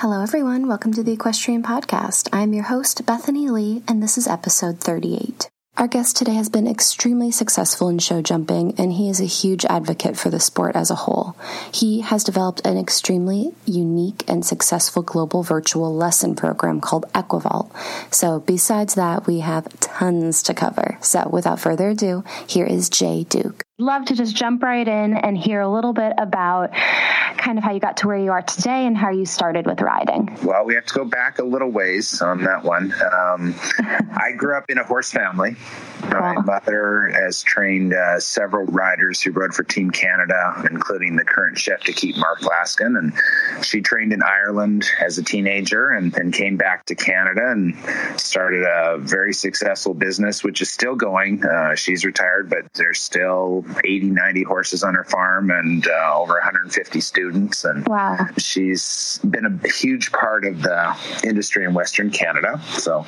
Hello, everyone. Welcome to the Equestrian Podcast. I'm your host, Bethany Lee, and this is episode 38. Our guest today has been extremely successful in show jumping, and he is a huge advocate for the sport as a whole. He has developed an extremely unique and successful global virtual lesson program called Equivault. So, besides that, we have tons to cover. So, without further ado, here is Jay Duke love to just jump right in and hear a little bit about kind of how you got to where you are today and how you started with riding. Well, we have to go back a little ways on that one. Um, I grew up in a horse family. My mother has trained uh, several riders who rode for Team Canada, including the current chef d'equipe Mark Laskin. And she trained in Ireland as a teenager and then came back to Canada and started a very successful business, which is still going. Uh, she's retired, but there's still 80, 90 horses on her farm and uh, over 150 students. And wow. she's been a huge part of the industry in Western Canada. So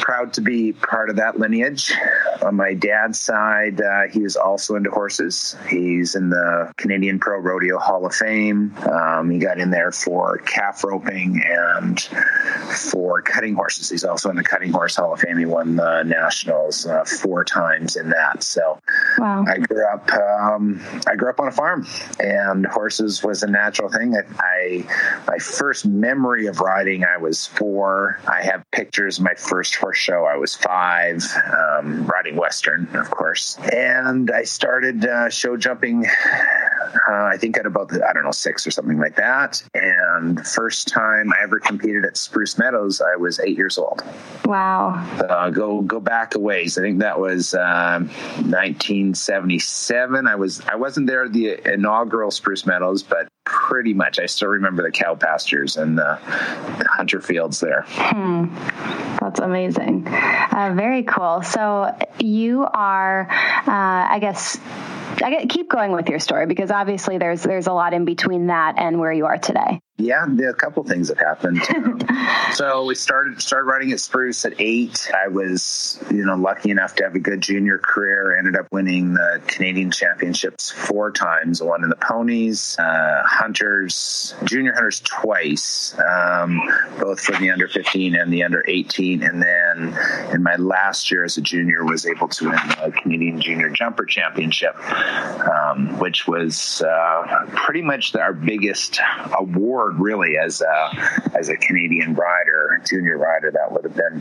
proud to be part of that lineage. On my dad's side, uh, he is also into horses. He's in the Canadian Pro Rodeo Hall of Fame. Um, he got in there for calf roping and for cutting horses. He's also in the Cutting Horse Hall of Fame. He won the Nationals uh, four times in that. So wow. I grew grew up, um, I grew up on a farm, and horses was a natural thing. I, my first memory of riding, I was four. I have pictures of my first horse show. I was five, um, riding western, of course, and I started uh, show jumping. Uh, I think at about the, I don't know six or something like that. And first time I ever competed at Spruce Meadows, I was eight years old. Wow! Uh, go go back a ways. I think that was uh, 1976 seven. I was I wasn't there the inaugural Spruce Meadows, but pretty much I still remember the cow pastures and the, the hunter fields there. Hmm. That's amazing. Uh, very cool. So you are, uh, I guess. I get, keep going with your story because obviously there's there's a lot in between that and where you are today. Yeah, a couple things that happened. so we started started riding at Spruce at eight. I was, you know, lucky enough to have a good junior career. Ended up winning the Canadian Championships four times. one in the ponies, uh, hunters, junior hunters twice, um, both for the under fifteen and the under eighteen. And then in my last year as a junior, was able to win the Canadian Junior Jumper Championship, um, which was uh, pretty much our biggest award really as a, as a Canadian rider, junior rider. That would have been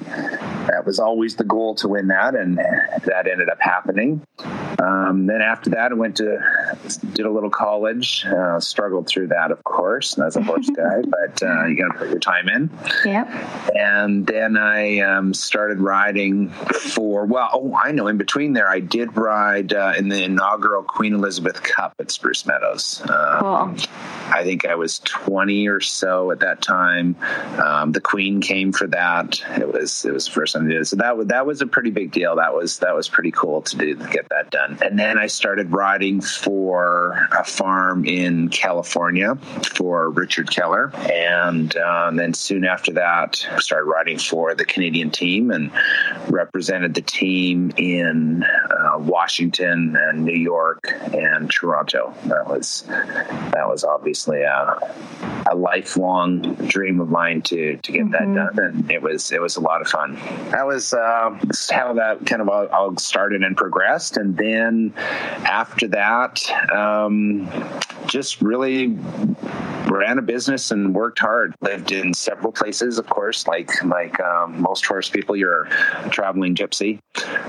that was always the goal to win that, and that ended up happening. Um, then after that, I went to did a little college. Uh, struggled through that, of course, as a horse guy, but uh, you got to put your time in. Yep. And then I um, started riding for well, oh, I know. In between there, I did ride uh, in the inaugural Queen Elizabeth Cup at Spruce Meadows. cool. I think I was 20 or so at that time. Um, the Queen came for that. It was it was the first time I did it. So that was that was a pretty big deal. That was that was pretty cool to do to get that done. And then I started riding for a farm in California for Richard Keller, and uh, then soon after that, started riding for the Canadian team and represented the team in uh, Washington and New York and Toronto. That was that was obviously a, a lifelong dream of mine to to get mm-hmm. that done, and it was it was a lot of fun. That was uh, how that kind of all, all, started and progressed, and then after that, um, just really ran a business and worked hard. Lived in several places, of course, like like um, most horse people. You're a traveling gypsy.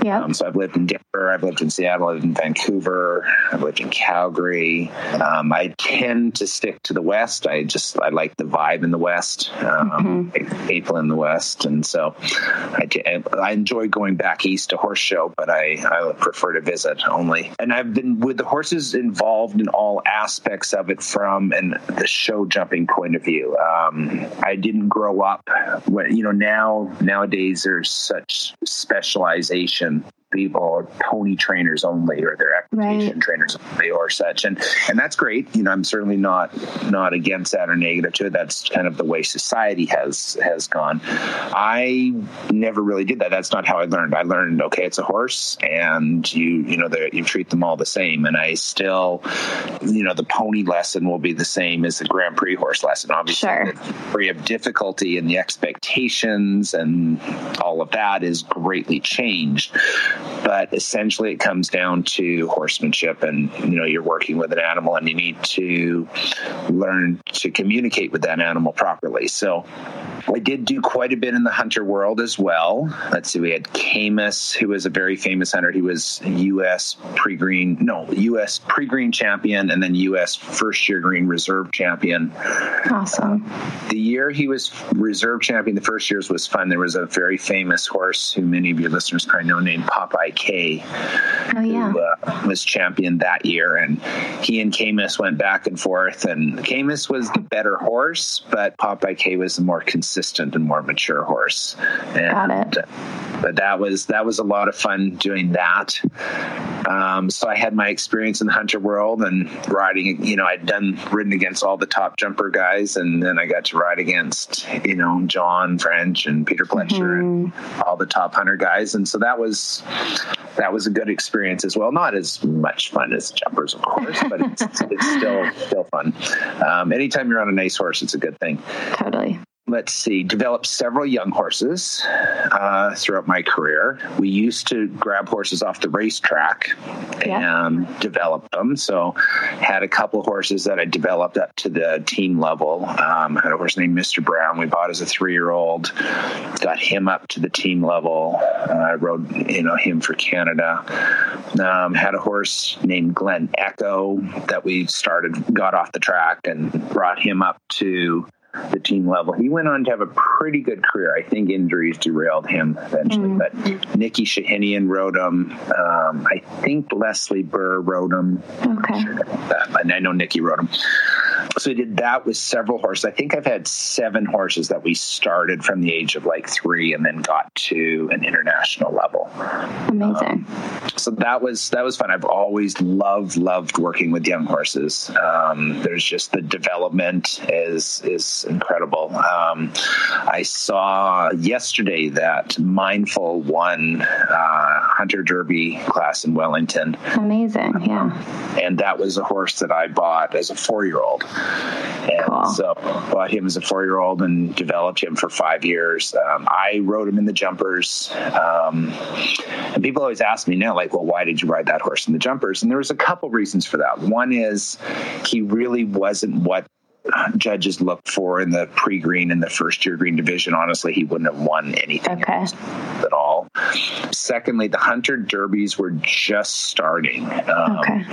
Yeah. Um, so I've lived in Denver, I've lived in Seattle, I've lived in Vancouver, I've lived in Calgary. Um, I tend to stick to the West. I just I like the vibe in the West, um, mm-hmm. people in the West, and so I, I enjoy going back east to horse show, but I I prefer to visit only. And I've been with the horses involved in all aspects of it, from and the show jumping point of view. Um, I didn't grow up you know, now, nowadays there's such specialization people are pony trainers only or they're equitation right. trainers only or such. And and that's great. You know i'm certainly not not against that or negative to it. That's kind of the way society has has gone. I never really did that. That's not how i learned. I learned okay it's a horse and you you know you treat them all the same. And i still you know the pony lesson will be the same as the grand prix horse lesson. Obviously sure. you have difficulty in the expectations and all of that is greatly changed but essentially it comes down to horsemanship and you know you're working with an animal and you need to learn to communicate with that animal properly. So I did do quite a bit in the hunter world as well. Let's see, we had Camus, who was a very famous hunter. He was U.S. pre-green, no, U.S. pre-green champion, and then U.S. first-year green reserve champion. Awesome. the year he was reserve champion, the first years was fun. There was a very famous horse who many of your listeners probably know named Popeye K. Oh yeah. Who, uh, was champion that year, and he and Camus went back and forth. And Camus was the better horse, but Popeye K was the more consistent and more mature horse. And, Got it. But that was that was a lot of fun doing that. Um, so I had my experience in the hunter world and riding. You know, I'd done ridden against all the top jumper guys, and then I got to ride against you know John French and Peter Pletcher mm-hmm. and all the top hunter guys, and so that was that was a good experience as well. Not as much fun as jumpers, of course, but it's, it's still still fun. Um, anytime you're on a nice horse, it's a good thing. Totally let's see, developed several young horses uh, throughout my career. We used to grab horses off the racetrack yeah. and develop them. So, had a couple of horses that I developed up to the team level. Um, had a horse named Mr. Brown. We bought as a three-year-old. Got him up to the team level. Uh, I rode, you know, him for Canada. Um, had a horse named Glen Echo that we started, got off the track, and brought him up to the team level. He went on to have a pretty good career. I think injuries derailed him eventually, mm but Nikki Shahinian rode him. Um, I think Leslie Burr rode him. Okay. Sure and I know Nikki wrote him. So I did that with several horses. I think I've had seven horses that we started from the age of like three and then got to an international level. Amazing. Um, so that was that was fun. I've always loved loved working with young horses. Um, there's just the development is is incredible. Um, I saw yesterday that Mindful won uh, Hunter Derby class in Wellington. Amazing, yeah. And that was a horse that I bought as a four year old. And cool. so bought him as a four year old and developed him for five years. Um, I rode him in the jumpers. Um, and people always ask me now, like, well, why did you ride that horse in the jumpers? And there was a couple reasons for that. One is he really wasn't what judges look for in the pre-green and the first year green division. Honestly, he wouldn't have won anything okay. at all. Secondly, the Hunter Derbies were just starting, um, okay.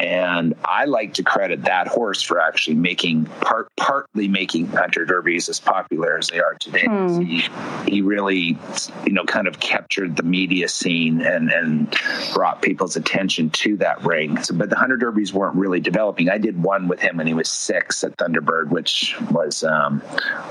and I like to credit that horse for actually making part partly making Hunter Derbies as popular as they are today. Hmm. He, he really, you know, kind of captured the media scene and and brought people's attention to that ring. So, but the Hunter Derbies weren't really developing. I did one with him when he was six at Thunderbird, which was um,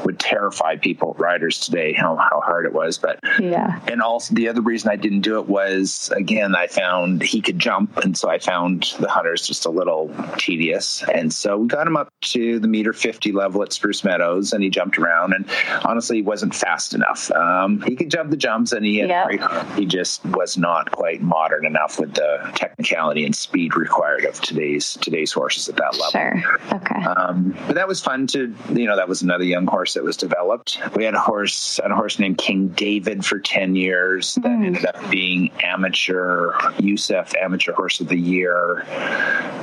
would terrify people, riders today, how, how hard it was. But yeah, and also the other reason I didn't do it was again I found he could jump, and so I found the hunters just a little tedious, and so we got him up to the meter fifty level at Spruce Meadows, and he jumped around, and honestly he wasn't fast enough. Um, he could jump the jumps, and he had yep. great, he just was not quite modern enough with the technicality and speed required of today's today's horses at that level. Sure. Okay. Um, but that was fun to you know that was another young horse that was developed. We had a horse a horse named King David for ten years that mm. ended up being amateur USEF amateur horse of the year.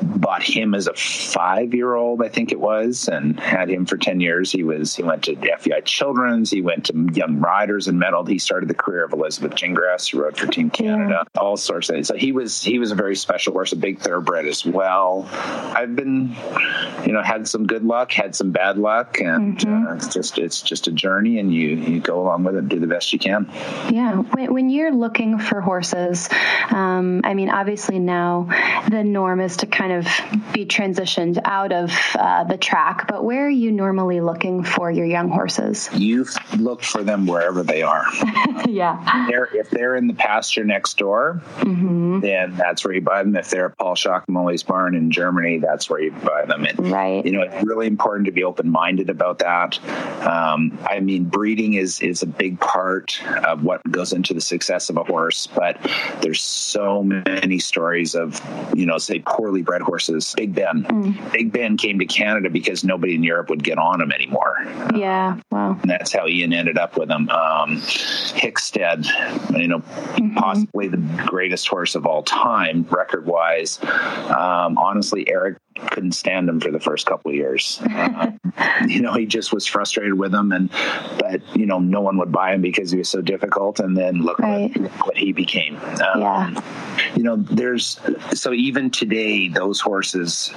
Bought him as a five year old, I think it was, and had him for ten years. He was he went to FEI Children's, he went to Young Riders and medaled. He started the career of Elizabeth Gingras, who rode for Team Canada, yeah. all sorts of things. So he was he was a very special horse, a big thoroughbred as well. I've been, you know, had some good luck luck, had some bad luck, and mm-hmm. uh, it's just it's just a journey, and you you go along with it do the best you can. Yeah. When, you're looking for horses, um, I mean, obviously now the norm is to kind of be transitioned out of uh, the track, but where are you normally looking for your young horses? You look for them wherever they are. yeah. They're, if they're in the pasture next door, mm-hmm. then that's where you buy them. If they're at Paul Schockemöhle's barn in Germany, that's where you buy them. And, right. You know, it's really important to be open minded about that. Um, I mean, breeding is is a big part of what goes into the success of a horse, but there's so many stories of, you know, say poorly bred horses. Big Ben, mm. Big Ben came to Canada because nobody in Europe would get on him anymore. Yeah, wow. And that's how Ian ended up with him. Um, Hickstead, you know, mm-hmm. possibly the greatest horse of all time, record wise. Um, honestly, Eric couldn't stand him for the first couple of years. Uh, you know, he just was frustrated with him, and but you know, no one would buy him because he was so difficult. And then look right. what, what, he became. Um, yeah. You know, there's so even today those horses,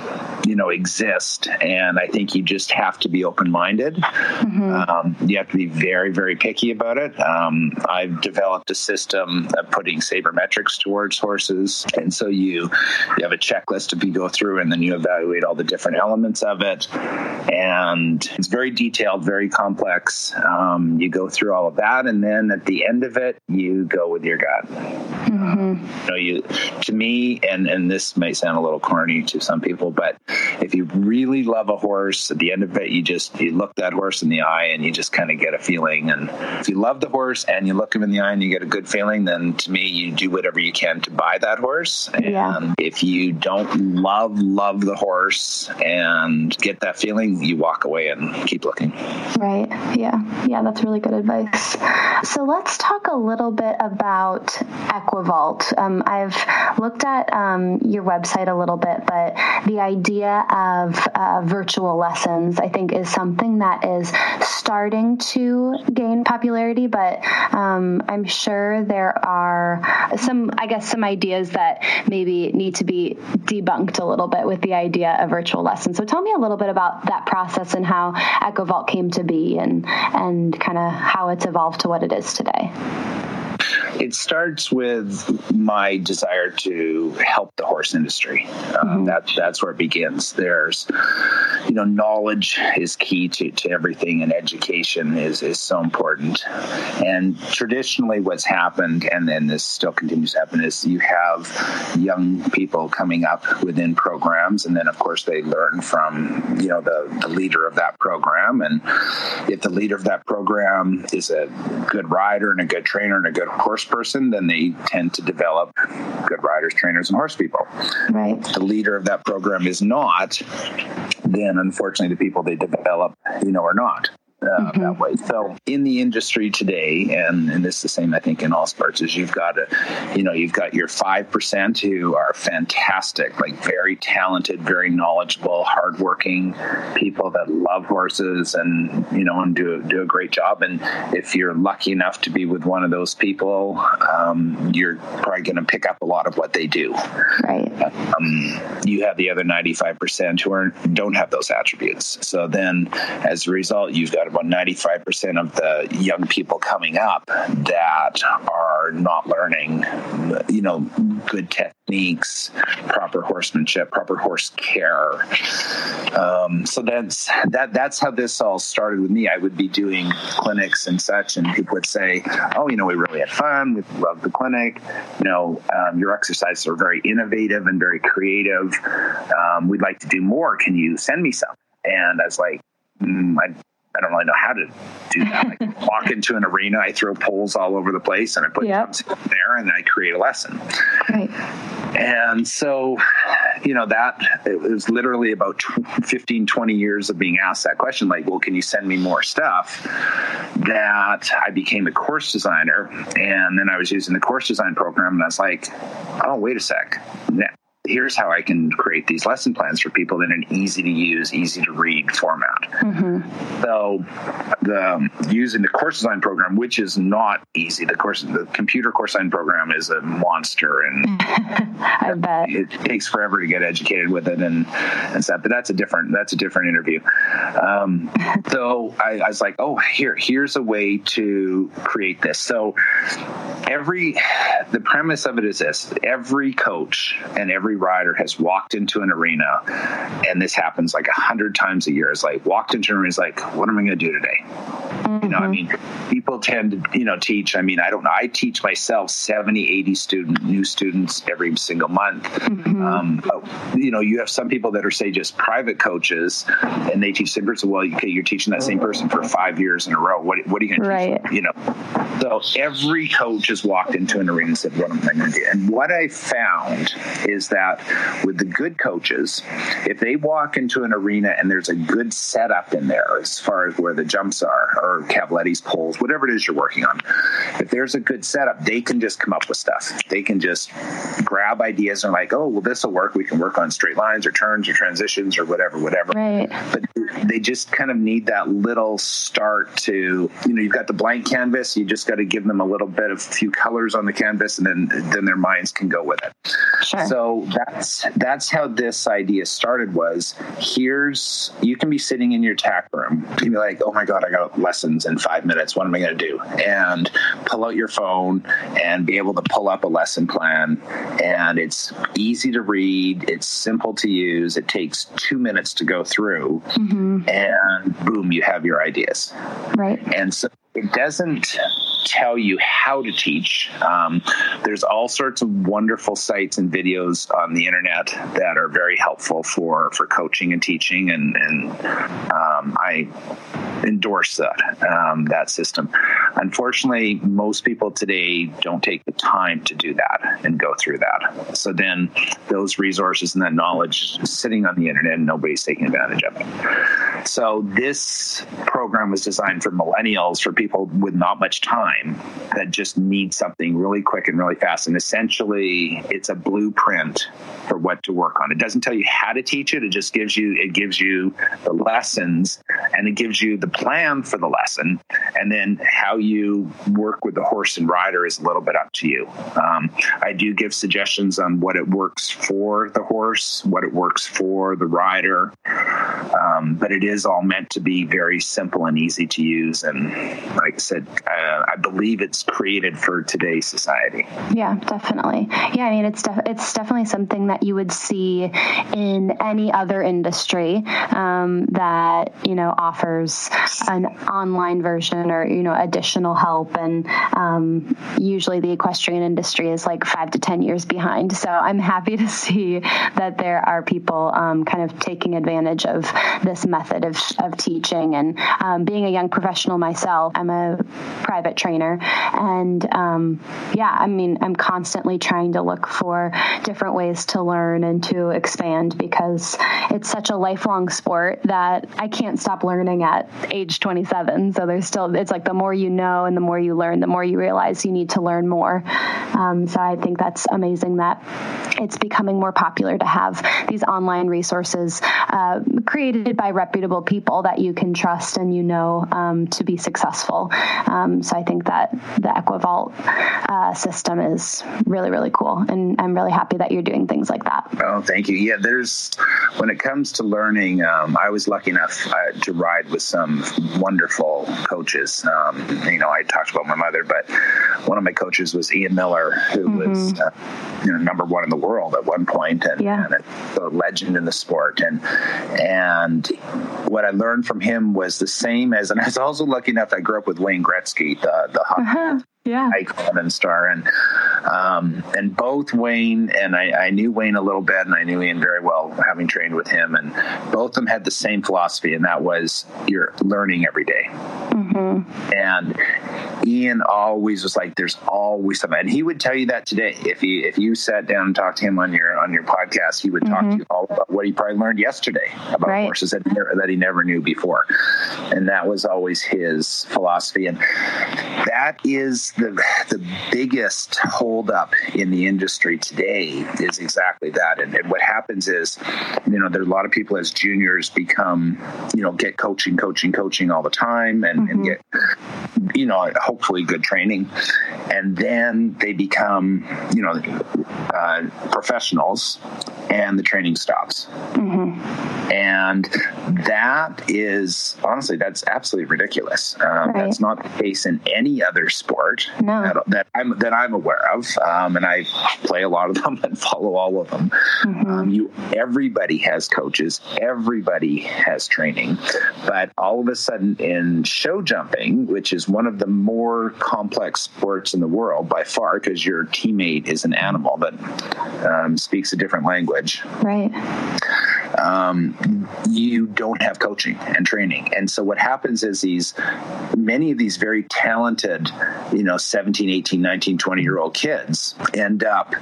you know, exist, and I think you just have to be open minded. Mm-hmm. Um, you have to be very, very picky about it. Um, I've developed a system of putting sabermetrics towards horses, and so you you have a checklist if you go through, and then you have evaluate all the different elements of it. And it's very detailed, very complex. Um, you go through all of that, and then at the end of it, you go with your gut. Mm-hmm. You know, you to me, and and this may sound a little corny to some people, but if you really love a horse, at the end of it, you just you look that horse in the eye, and you just kind of get a feeling. And if you love the horse and you look him in the eye and you get a good feeling, then to me, you do whatever you can to buy that horse. And yeah. if you don't love love the horse and get that feeling, you walk away and keep looking. Right. Yeah. Yeah, that's really good advice. So let's talk a little bit about Equivault. Um, I've looked at um, your website a little bit, but the idea of uh, virtual lessons, I think, is something that is starting to gain popularity, but um, I'm sure there are some, I guess, some ideas that maybe need to be debunked a little bit with the idea idea of virtual lessons. So tell me a little bit about that process and how Equivault came to be and and kind of how it's evolved to what it is today. It starts with my desire to help the horse industry. Um, mm-hmm. that that's where it begins. There's, you know, knowledge is key to, to everything, and education is is so important. And traditionally, what's happened, and then this still continues to happen, is you have young people coming up within programs, and then of course they learn from you know the the leader of that program, and if the leader of that program is a good rider and a good trainer and a good horse person, then they tend to develop good riders, trainers, and horse people. Right. The leader of that program is not, then unfortunately the people they develop, you know, are not uh, mm-hmm. that way. So in the industry today, and, and this is the same, I think, in all sports, is you've got a, you know, you've got your five percent who are fantastic, like very talented, very knowledgeable, hardworking people that love horses and you know and do do a great job. And if you're lucky enough to be with one of those people, um, you're probably going to pick up a lot of what they do. Right. Um, you have the other ninety five percent who are don't have those attributes. So then, as a result, you've got about 95% of the young people coming up that are not learning, you know, good techniques, proper horsemanship, proper horse care. Um, so that's that. That's how this all started with me. I would be doing clinics and such, and people would say, "Oh, you know, we really had fun. We loved the clinic. You know, um, your exercises are very innovative and very creative. Um, we'd like to do more. Can you send me some?" And I was like, mm, I I don't really know how to do that. I walk into an arena, I throw poles all over the place, and I put yep. there, and I create a lesson. Right. And so, you know, that it was literally about 15, 20 years of being asked that question, like, well, can you send me more stuff? That I became a course designer, and then I was using the course design program, and I was like, oh, wait a sec here's how I can create these lesson plans for people in an easy to use, easy to read format. Mm-hmm. So, the, using the course design program, which is not easy, the course, the computer course design program is a monster, and I bet it takes forever to get educated with it and and stuff. But that's a different that's a different interview. Um, so I, I was like, oh, here here's a way to create this. So every the premise of it is this: every coach and every rider has walked into an arena, and this happens like a hundred times a year. It's like walked into an arena, is like, what am I going to do today? Mm-hmm. You know, I mm-hmm. mean, people tend to you know teach. I mean, I don't know. I teach myself 70, 80 student new students every single month. Mm-hmm. Um, you know, you have some people that are say just private coaches, and they teach same person. Well, okay, you're teaching that same person for five years in a row. What, what are you going right. to teach? You know, so every coach has walked into an arena and said, "What am I going to do?" And what I found is that with the good coaches, if they walk into an arena and there's a good setup in there as far as where the jumps are or Cavaletti's poles, whatever it is you're working on, if there's a good setup, they can just come up with stuff. They can just grab ideas and like, oh, well, this will work. We can work on straight lines or turns or transitions or whatever, whatever. Right. But they just kind of need that little start to, you know, you've got the blank canvas. You just got to give them a little bit of a few colors on the canvas, and then then their minds can go with it. Sure. So that's that's how this idea started. Was here's you can be sitting in your tack room, you can be like, oh my god, I got lessons in five minutes. What am I going to do? And pull out your phone and be able to pull up a lesson plan. And it's easy to read. It's simple to use. It takes two minutes to go through, mm-hmm. And boom, you have your ideas. Right. And so it doesn't tell you how to teach. Um, there's all sorts of wonderful sites and videos on the internet that are very helpful for for coaching and teaching, and and um, I endorse that um, that system. Unfortunately, most people today don't take the time to do that and go through that. So then those resources and that knowledge sitting on the internet and nobody's taking advantage of it. So this program was designed for millennials, for people with not much time that just need something really quick and really fast. And essentially, it's a blueprint for what to work on. It doesn't tell you how to teach it. It just gives you it gives you the lessons and it gives you the plan for the lesson, and then how you work with the horse and rider is a little bit up to you. Um, I do give suggestions on what it works for the horse, what it works for the rider, um, but it is all meant to be very simple and easy to use. And like I said, uh, I believe it's created for today's society. Yeah, definitely. Yeah, I mean, it's def- it's definitely something that you would see in any other industry um, that you know offers an online version or you know additional help and um, usually the equestrian industry is like five to ten years behind so i'm happy to see that there are people um, kind of taking advantage of this of, of teaching and um, being a young professional myself i'm a private trainer and um, yeah i mean i'm constantly trying to look for different ways to learn and to expand because it's such a lifelong sport that i can't stop learning at age 27. So there's still, it's like the more you know and the more you learn, the more you realize you need to learn more. Um, so I think that's amazing that it's becoming more popular to have these online resources uh, created by reputable people that you can trust and you know um, to be successful. Um, so I think that the Equivault uh, system is really, really cool. And I'm really happy that you're doing things like that. Oh, thank you. Yeah, there's, when it comes to learning, um, I was lucky enough uh, to ride with some wonderful coaches. Um, you know, I talked about my mother, but one of my coaches was Ian Millar, who mm-hmm. was uh, you know number one in the world at one point, and, yeah. and a, a, legend in the sport. And and what I learned from him was the same as, and I was also lucky enough. I grew up with Wayne Gretzky, the the hockey uh-huh yeah. icon and star. And um, and both Wayne and I, I, knew Wayne a little bit, and I knew Ian very well, having trained with him. And both of them had the same philosophy, and that was you're learning every day. Mm-hmm. And Ian always was like, "There's always something," and he would tell you that today. If he if you sat down and talked to him on your on your podcast, he would mm-hmm. talk to mm-hmm. you all about what he probably learned yesterday about right. horses that that he never knew before, and that was always his philosophy. And that is the the biggest holdup in the industry today is exactly that. And, and, what happens is, you know, there are a lot of people as juniors become, you know, get coaching, coaching, coaching all the time, and, mm-hmm. and get, you know, hopefully good training, and then they become, you know, uh, professionals, and the training stops. Mm-hmm. And that is honestly, that's absolutely ridiculous. Um, right. That's not the case in any other sport no. that, that, I'm that I'm aware of, um, and I play a lot of them and follow all of them. Mm-hmm. Um, you, everybody has coaches, everybody has training, but all of a sudden in show jumping, which is one of the more complex sports in the world by far, because your teammate is an animal that um, speaks a different language, right? Um, you don't have coaching and training. And so what happens is these, many of these very talented, you know, 17, 18, 19, 20 year old kids end up,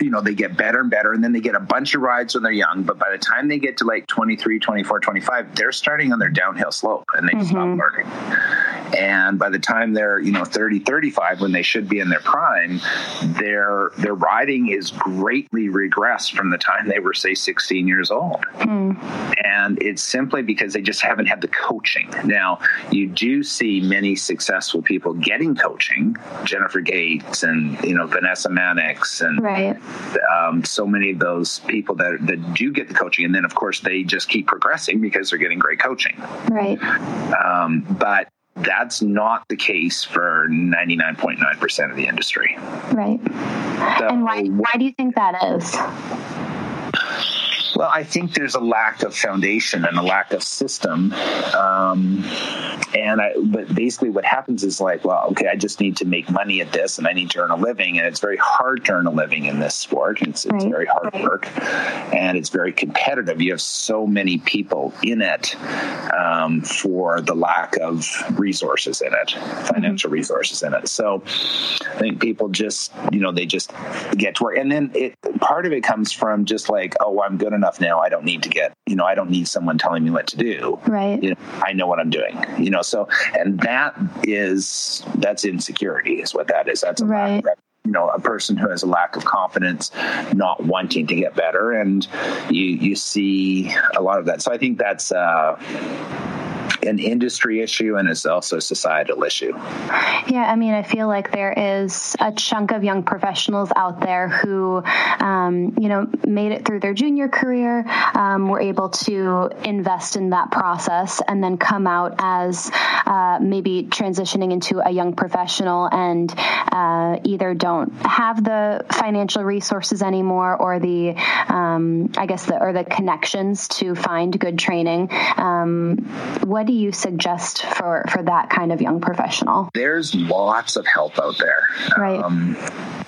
you know, they get better and better and then they get a bunch of rides when they're young. But by the time they get to like 23, 24, 25, they're starting on their downhill slope and they mm-hmm. stop learning. And by the time they're, you know, 30, 35, when they should be in their prime, their, their riding is greatly regressed from the time they were, say, 16 years old. Mm. And it's simply because they just haven't had the coaching. Now, you do see many successful people getting coaching, Jennifer Gates and, you know, Vanessa Mannix and right. um, so many of those people that, that do get the coaching. And then, of course, they just keep progressing because they're getting great coaching. Right. Um, but that's not the case for 99.9% of the industry. Right. So, and why, why do you think that is? Well, I think there's a lack of foundation and a lack of system. Um, and I, but basically, what happens is like, well, okay, I just need to make money at this, and I need to earn a living, and it's very hard to earn a living in this sport. It's, right. very hard right. work, and it's very competitive. You have so many people in it um, for the lack of resources in it, financial mm-hmm. resources in it. So I think people just, you know, they just get to work, and then it part of it comes from just like, oh, I'm good enough enough now. I don't need to get, you know, I don't need someone telling me what to do. Right. You know, I know what I'm doing, you know, so, and that is, that's insecurity is what that is. That's a right. lack of you know a person who has a lack of confidence not wanting to get better and you you see a lot of that so i think that's uh an industry issue and it's also a societal issue. Yeah, I mean, I feel like there is a chunk of young professionals out there who, um, you know, made it through their junior career, um, were able to invest in that process, and then come out as uh, maybe transitioning into a young professional and uh, either don't have the financial resources anymore or the, um, I guess, the or the connections to find good training. Um, what do you suggest for for that kind of young professional? There's lots of help out there. Right. Um,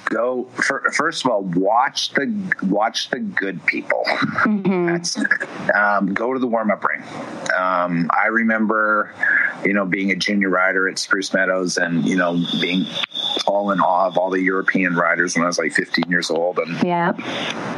go for, first of all watch the watch the good people mm-hmm. um, go to the warm-up ring um, i remember you know being a junior rider at spruce meadows and you know being all in awe of all the european riders when i was like 15 years old and yeah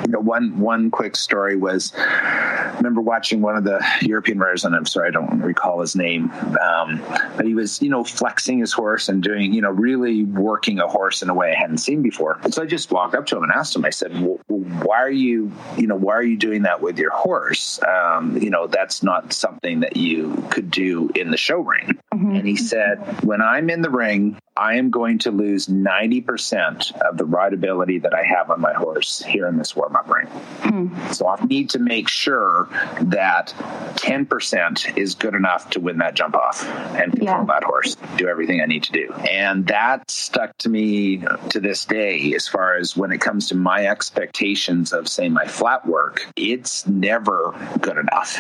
you know one one quick story was I remember watching one of the european riders and i'm sorry i don't recall his name um, but he was you know flexing his horse and doing you know really working a horse in a way i hadn't seen before. And so I just walked up to him and asked him, I said, well, why are you, you know, why are you doing that with your horse? Um, you know, that's not something that you could do in the show ring. Mm-hmm. And he said, when I'm in the ring, I am going to lose 90% of the rideability that I have on my horse here in this warm up ring. Mm. So I need to make sure that 10% is good enough to win that jump off and control yeah. that horse, do everything I need to do. And that stuck to me to this day as far as when it comes to my expectations of, say, my flat work, it's never good enough.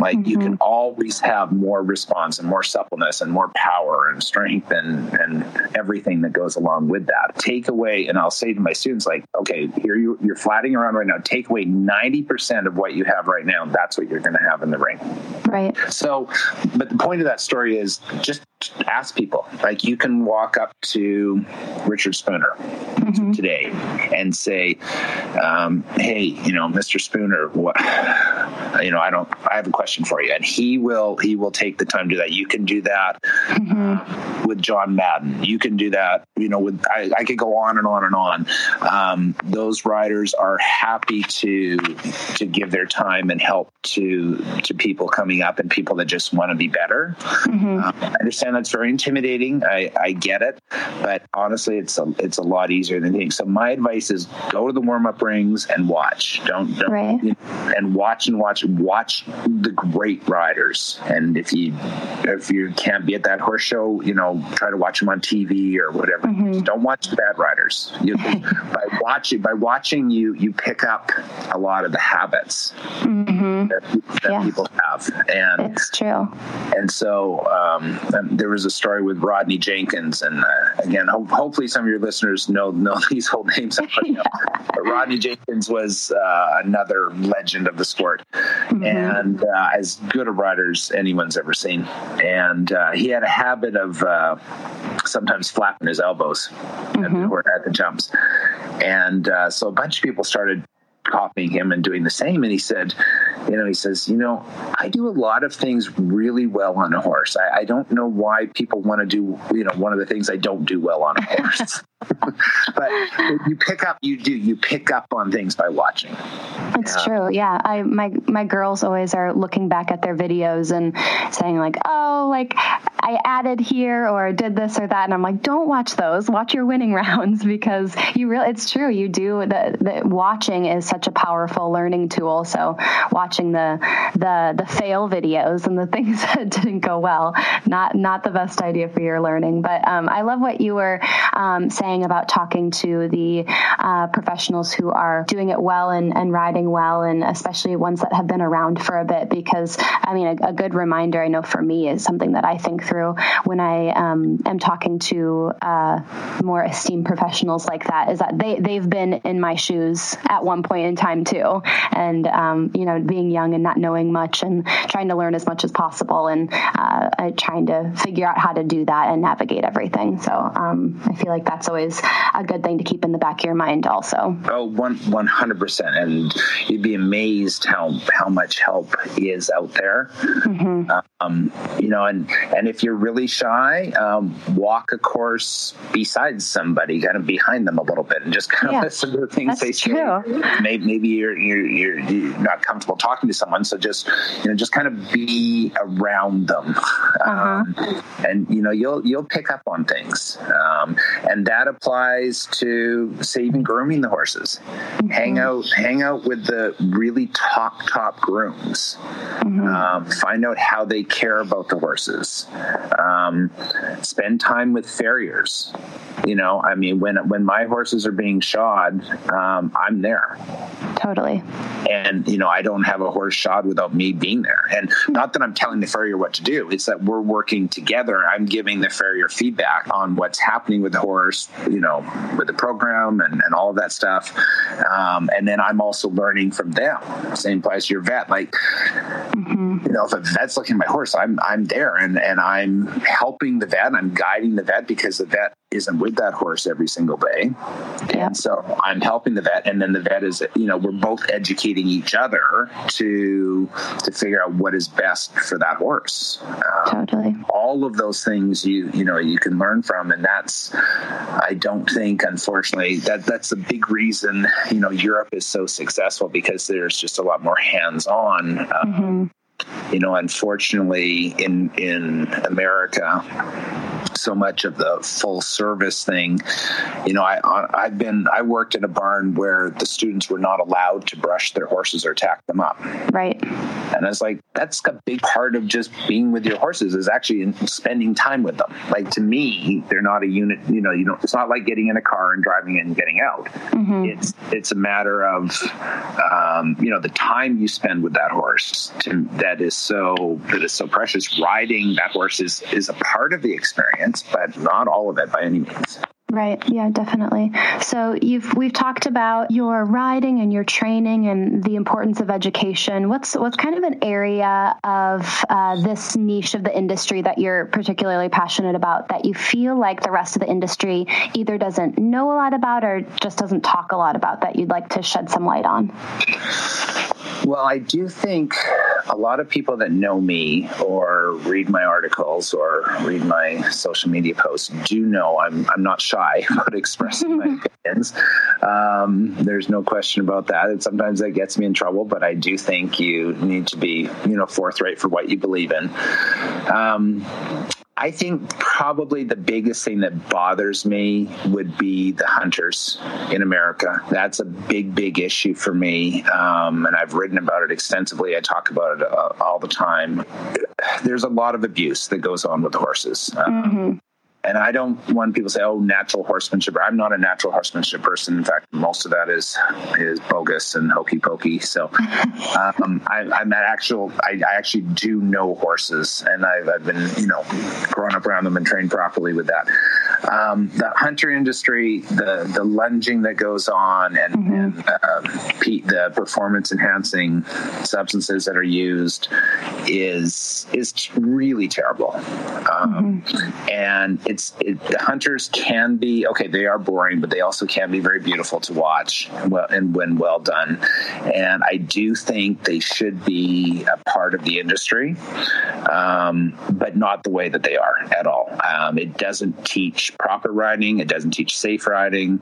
Like mm-hmm. you can always have more response and more suppleness and more power and strength and, and everything that goes along with that. Take away, and I'll say to my students, like, okay, here you, you're flatting around right now. Take away 90% of what you have right now. That's what you're going to have in the ring. Right. So, but the point of that story is just ask people. Like you can walk up to Richard Spooner mm-hmm. today and say, um, "Hey, you know, Mr. Spooner, what, you know, I don't, I have a question for you," and he will he will take the time to do that. You can do that mm-hmm. with John Madden. You can do that. You know, with I, I could go on and on and on. Um, those riders are happy to to give their time and help to to people coming up and people that just want to be better. Mm-hmm. Um, I understand that's very intimidating. I, I get it, but honestly, it's a it's a lot easier than think. So my advice is go to the warm up rings and watch. Don't, don't right. you know, and watch and watch watch the great riders. And if you if you can't be at that horse show, you know, try to watch them on TV or whatever. Mm-hmm. Don't watch the bad riders. You, by watching by watching you you pick up a lot of the habits mm-hmm. that, that yeah. people have. And it's true. And so um, and there was a story with Rodney Jenkins, and uh, again, ho- hopefully some of your listeners know know these whole names. yeah. But Rodney Jenkins was uh, another legend of the sport, mm-hmm. and uh, as good a rider as anyone's ever seen. And uh, he had a habit of uh, sometimes flapping his elbows mm-hmm. at, the, at, the, jumps, and uh, so a bunch of people started copying him and doing the same. And he said, you know, he says, you know, I do a lot of things really well on a horse. I, I don't know why people want to do, you know, one of the things I don't do well on a horse. but you pick up, you do, you pick up on things by watching. It's yeah. true. Yeah. I, my, my girls always are looking back at their videos and saying like, oh, like I added here or did this or that. And I'm like, don't watch those, watch your winning rounds because you really, it's true. You do the, the watching is such a powerful learning tool. So watching the, the, the fail videos and the things that didn't go well, not, not the best idea for your learning. But, um, I love what you were, um, saying saying about talking to the uh, professionals who are doing it well and, and riding well, and especially ones that have been around for a bit. Because I mean, a, a good reminder I know for me is something that I think through when I um, am talking to uh, more esteemed professionals like that is that they they've been in my shoes at one point in time too, and um, you know, being young and not knowing much and trying to learn as much as possible and uh, trying to figure out how to do that and navigate everything. So um, I feel like that's always always a good thing to keep in the back of your mind also. Oh, one, 100%. And you'd be amazed how, how much help is out there. Mm-hmm. Um, you know, and, and if you're really shy, um, walk a course beside somebody, kind of behind them a little bit and just kind of yeah, listen to the things they say. Maybe, maybe you're, you're, you're, you're, not comfortable talking to someone. So just, you know, just kind of be around them. Uh-huh. Um, and, you know, you'll, you'll pick up on things. Um, and that applies to say even grooming the horses. Mm-hmm. Hang out, hang out with the really top top grooms. Mm-hmm. Um, find out how they care about the horses. Um, spend time with farriers. You know, I mean, when when my horses are being shod, um, I'm there. Totally. And you know, I don't have a horse shod without me being there. And not that I'm telling the farrier what to do. It's that we're working together. I'm giving the farrier feedback on what's happening with the horse, you know, with the program and, and all of that stuff. Um, and then I'm also learning from them. Same place your vet. Like, mm-hmm. you know, if a vet's looking at my horse, I'm I'm there and and I'm helping the vet. I'm guiding the vet because the vet isn't with that horse every single day. Yeah. And so I'm helping the vet and then the vet is you know, we're both educating each other to to figure out what is best for that horse. Um, totally. All of those things you you know you can learn from and that's I don't think unfortunately that that's a big reason, you know, Europe is so successful because there's just a lot more hands-on um, mm-hmm you know, unfortunately, in in America, so much of the full service thing. You know, I I've been I worked in a barn where the students were not allowed to brush their horses or tack them up. Right. And I was like, that's a big part of just being with your horses is actually spending time with them. Like to me, they're not a unit. You know, you don't. It's not like getting in a car and driving in and getting out. Mm-hmm. It's it's a matter of um, you know the time you spend with that horse to, that is so that is so precious. Riding that horse is is a part of the experience, but not all of it by any means. Right. Yeah, definitely. So you've we've talked about your riding and your training and the importance of education. What's what's kind of an area of uh, this niche of the industry that you're particularly passionate about that you feel like the rest of the industry either doesn't know a lot about or just doesn't talk a lot about that you'd like to shed some light on? Well, I do think a lot of people that know me or read my articles or read my social media posts do know I'm, I'm not shy about expressing my opinions. Um, there's no question about that. And sometimes that gets me in trouble, but I do think you need to be, you know, forthright for what you believe in. Um, I think probably the biggest thing that bothers me would be the hunters in America. That's a big, big issue for me. Um, and I've written about it extensively. I talk about it uh, all the time. There's a lot of abuse that goes on with horses. Um, mm-hmm and I don't want people to say, "Oh, natural horsemanship." I'm not a natural horsemanship person. In fact, most of that is is bogus and hokey pokey. So, um, I, am at actual. I, I, actually do know horses, and I've, I've, been, you know, growing up around them and trained properly with that. Um, the hunter industry, the the lunging that goes on, and, mm-hmm. and uh, the performance enhancing substances that are used is is really terrible, um, mm-hmm. and it's it, the hunters can be okay. They are boring, but they also can be very beautiful to watch and, well, and when well done. And I do think they should be a part of the industry, um, but not the way that they are at all. Um, it doesn't teach proper riding. It doesn't teach safe riding,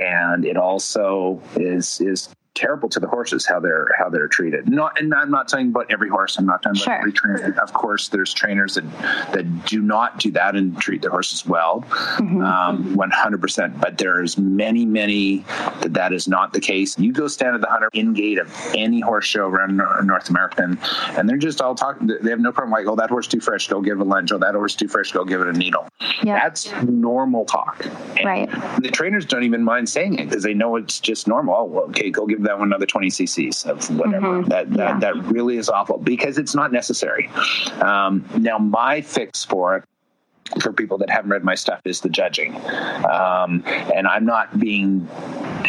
and it also is is terrible to the horses how they're how they're treated. Not and I'm not talking about every horse. I'm not talking sure. about every trainer. Of course, there's trainers that that do not do that and treat their horses well, mm-hmm. um, 100%. But there's many many that that is not the case. You go stand at the hunter in gate of any horse show around North America, and, and they're just all talking. They have no problem like, oh, that horse too fresh, go give it a lunge. Oh, that horse too fresh, go give it a needle. Yep. That's normal talk. And right. The trainers don't even mind saying it because they know it's just normal. Oh, well, okay, go give that one another 20 cc's of whatever. Mm-hmm. That, that, yeah. that really is awful because it's not necessary. Um, now, my fix for it for people that haven't read my stuff is the judging. Um, and I'm not being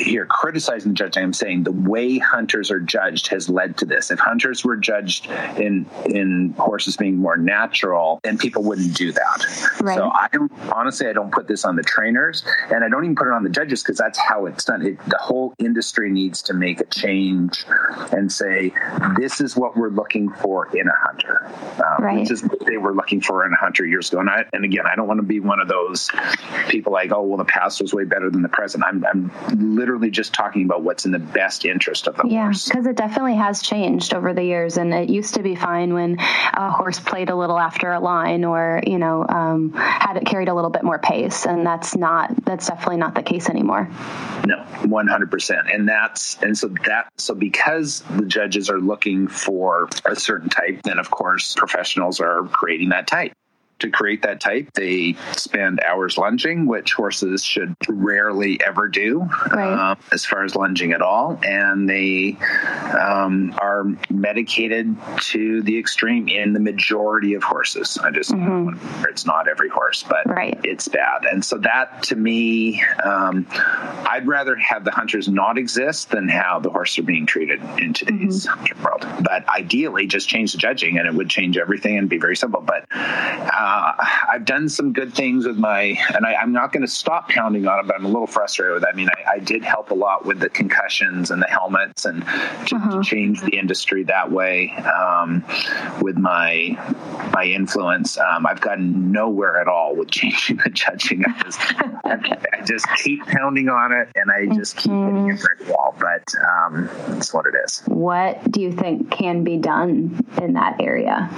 here criticizing the judging. I'm saying the way hunters are judged has led to this. If hunters were judged in in horses being more natural, then people wouldn't do that. Right. So I don't honestly I don't put this on the trainers and I don't even put it on the judges because that's how it's done. It, the whole industry needs to make a change and say this is what we're looking for in a hunter. Um, right. This is what they were looking for in a hunter years ago. And, I, and again, I don't want to be one of those people like, oh, well, the past was way better than the present. I'm, I'm literally just talking about what's in the best interest of the yeah, horse. Yeah, because it definitely has changed over the years. And it used to be fine when a horse played a little after a line or, you know, um, had it carried a little bit more pace. And that's not, that's definitely not the case anymore. No, 100%. And that's, and so that, so because the judges are looking for a certain type, then of course professionals are creating that type to create that type. They spend hours lunging, which horses should rarely ever do, right. um, as far as lunging at all. And they um, are medicated to the extreme in the majority of horses. I just, mm-hmm. it's not every horse, but right. it's bad. And so that to me, um, I'd rather have the hunters not exist than how the horses are being treated in today's mm-hmm. world. But ideally, just change the judging and it would change everything and be very simple. But uh, uh, I've done some good things with my, and I, am not going to stop pounding on it, but I'm a little frustrated with that. I mean, I, I did help a lot with the concussions and the helmets and to, uh-huh. to change the industry that way um, with my my influence. Um, I've gotten nowhere at all with changing the judging. I just, I just keep pounding on it, and I just keep mm-hmm. hitting a brick wall. But um, that's what it is. What do you think can be done in that area?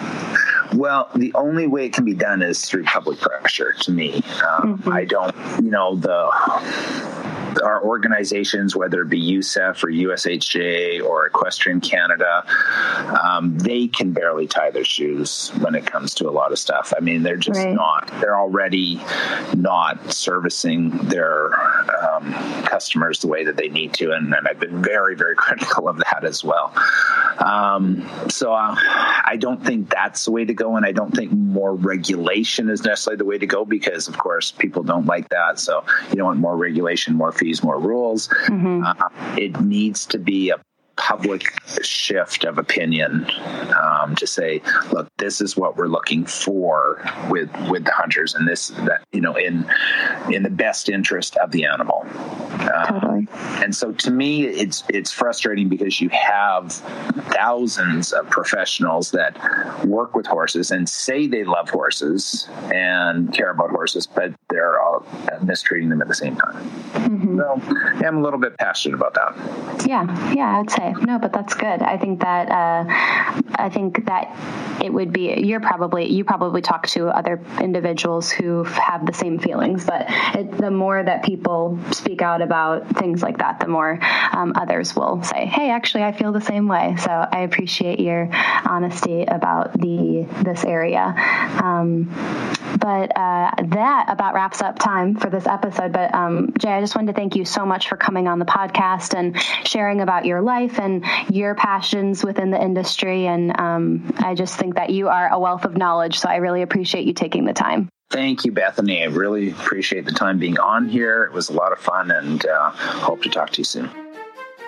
Well, the only way it can be done is through public pressure to me. Um, mm-hmm. I don't, you know, the our organizations, whether it be USEF or USHJ or Equestrian Canada, um, they can barely tie their shoes when it comes to a lot of stuff. I mean, they're just right. not. They're already not servicing their um, customers the way that they need to, and, and, I've been very, very critical of that as well. Um, so uh, I don't think that's the way to go, and I don't think more regulation is necessarily the way to go because, of course, people don't like that. So you don't want more regulation, more fees, more rules. Mm-hmm. Uh, it needs to be a public shift of opinion um, to say, look, this is what we're looking for with with the hunters, and this that you know in in the best interest of the animal. Um, totally. And so, to me, it's it's frustrating because you have thousands of professionals that work with horses and say they love horses and care about horses, but they're all mistreating them at the same time. Mm-hmm. So, yeah, I'm a little bit passionate about that. Yeah, yeah, I'd say no, but that's good. I think that uh, I think that it would be you're probably you probably talk to other individuals who have the same feelings, but it, the more that people speak out about things like that, the more um, others will say, "Hey, actually, I feel the same way." So I appreciate your honesty about the this area. Um, but uh, that about wraps up time for this episode. But um, Jay, I just wanted to thank you so much for coming on the podcast and sharing about your life and your passions within the industry. And um, I just think that you are a wealth of knowledge. So I really appreciate you taking the time. Thank you, Bethany. I really appreciate the time being on here. It was a lot of fun and uh, hope to talk to you soon.